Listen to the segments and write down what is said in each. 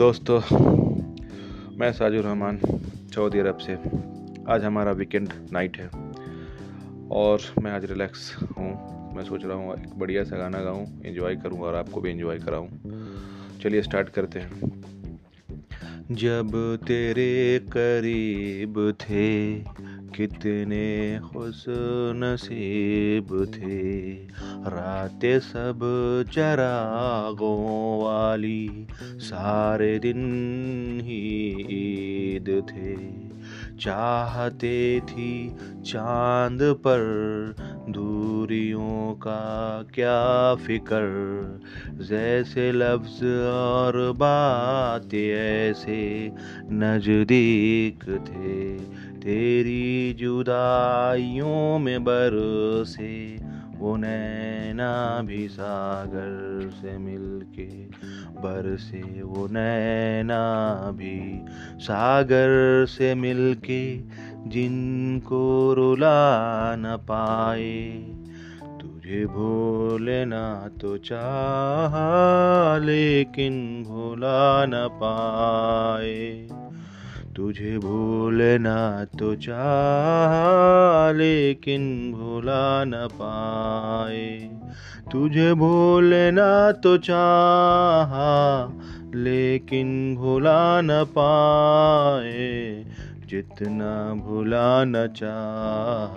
दोस्तों, मैं साजुर रहमान, सऊदी अरब से। आज हमारा वीकेंड नाइट है और मैं आज रिलैक्स हूँ। मैं सोच रहा हूँ, एक बढ़िया सा गाना गाऊँ एंजॉय करूँ और आपको भी एंजॉय कराऊँ। चलिए स्टार्ट करते हैं। जब तेरे करीब थे कितने खुश नसीब थे। रातें सब चरागों वाली, सारे दिन ही ईद थे। चाहते थी चाँद पर दूरियों का क्या फिकर, जैसे लफ्ज और बात ऐसे नज़दीक थे। तेरी जुदाइयों में बरसे वो नैना भी सागर से मिलके बरसे वो नैना भी सागर से मिलके जिनको रुला न पाए। तुझे भूलना तो चाह, लेकिन भूला न पाए। तुझे भूलना तो चाह, लेकिन भूला न पाए। तुझे भूलना तो चाह, लेकिन भूला न पाए। जितना भूला न चाह,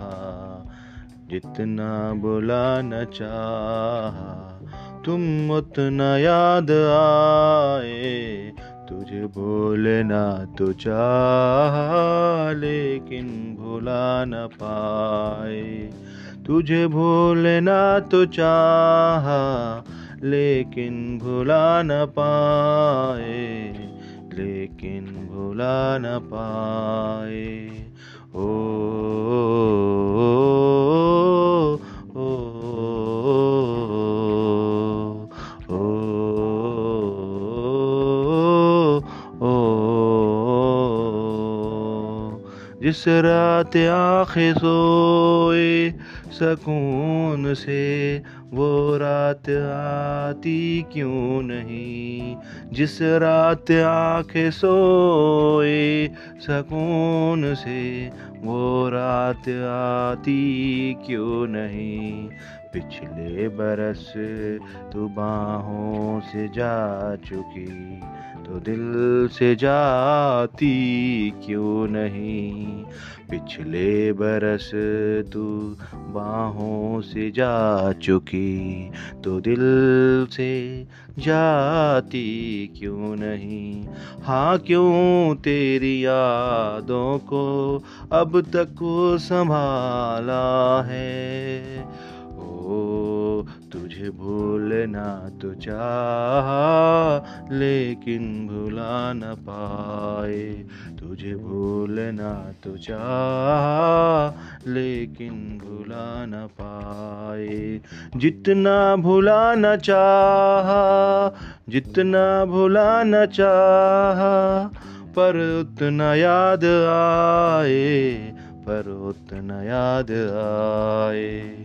जितना भूला न चाह, तुम उतना याद आए। तुझे भूलना तो चाह लेकिन भूला न पाए। तुझे भूलना तो चाह लेकिन भूला न पाए। लेकिन भूला न पाए। ओ, ओ, ओ, ओ, जिस रात आँखें सोए, सकून से वो रात आती क्यों नहीं? जिस रात आँखें सोए, सकून से वो रात आती क्यों नहीं? पिछले बरस तू बाहों से जा चुकी तो दिल से जाती क्यों नहीं? पिछले बरस तू बाहों से जा चुकी तो दिल से जाती क्यों नहीं? हाँ क्यों तेरी यादों को अब तक संभाला है? तुझे भूलना तो चाह, लेकिन भुला न पाए। तुझे भूलना तो चाह, लेकिन भुला न पाए। जितना भुला न चाह, जितना भुला न चाह, पर उतना याद आए, पर उतना याद आए।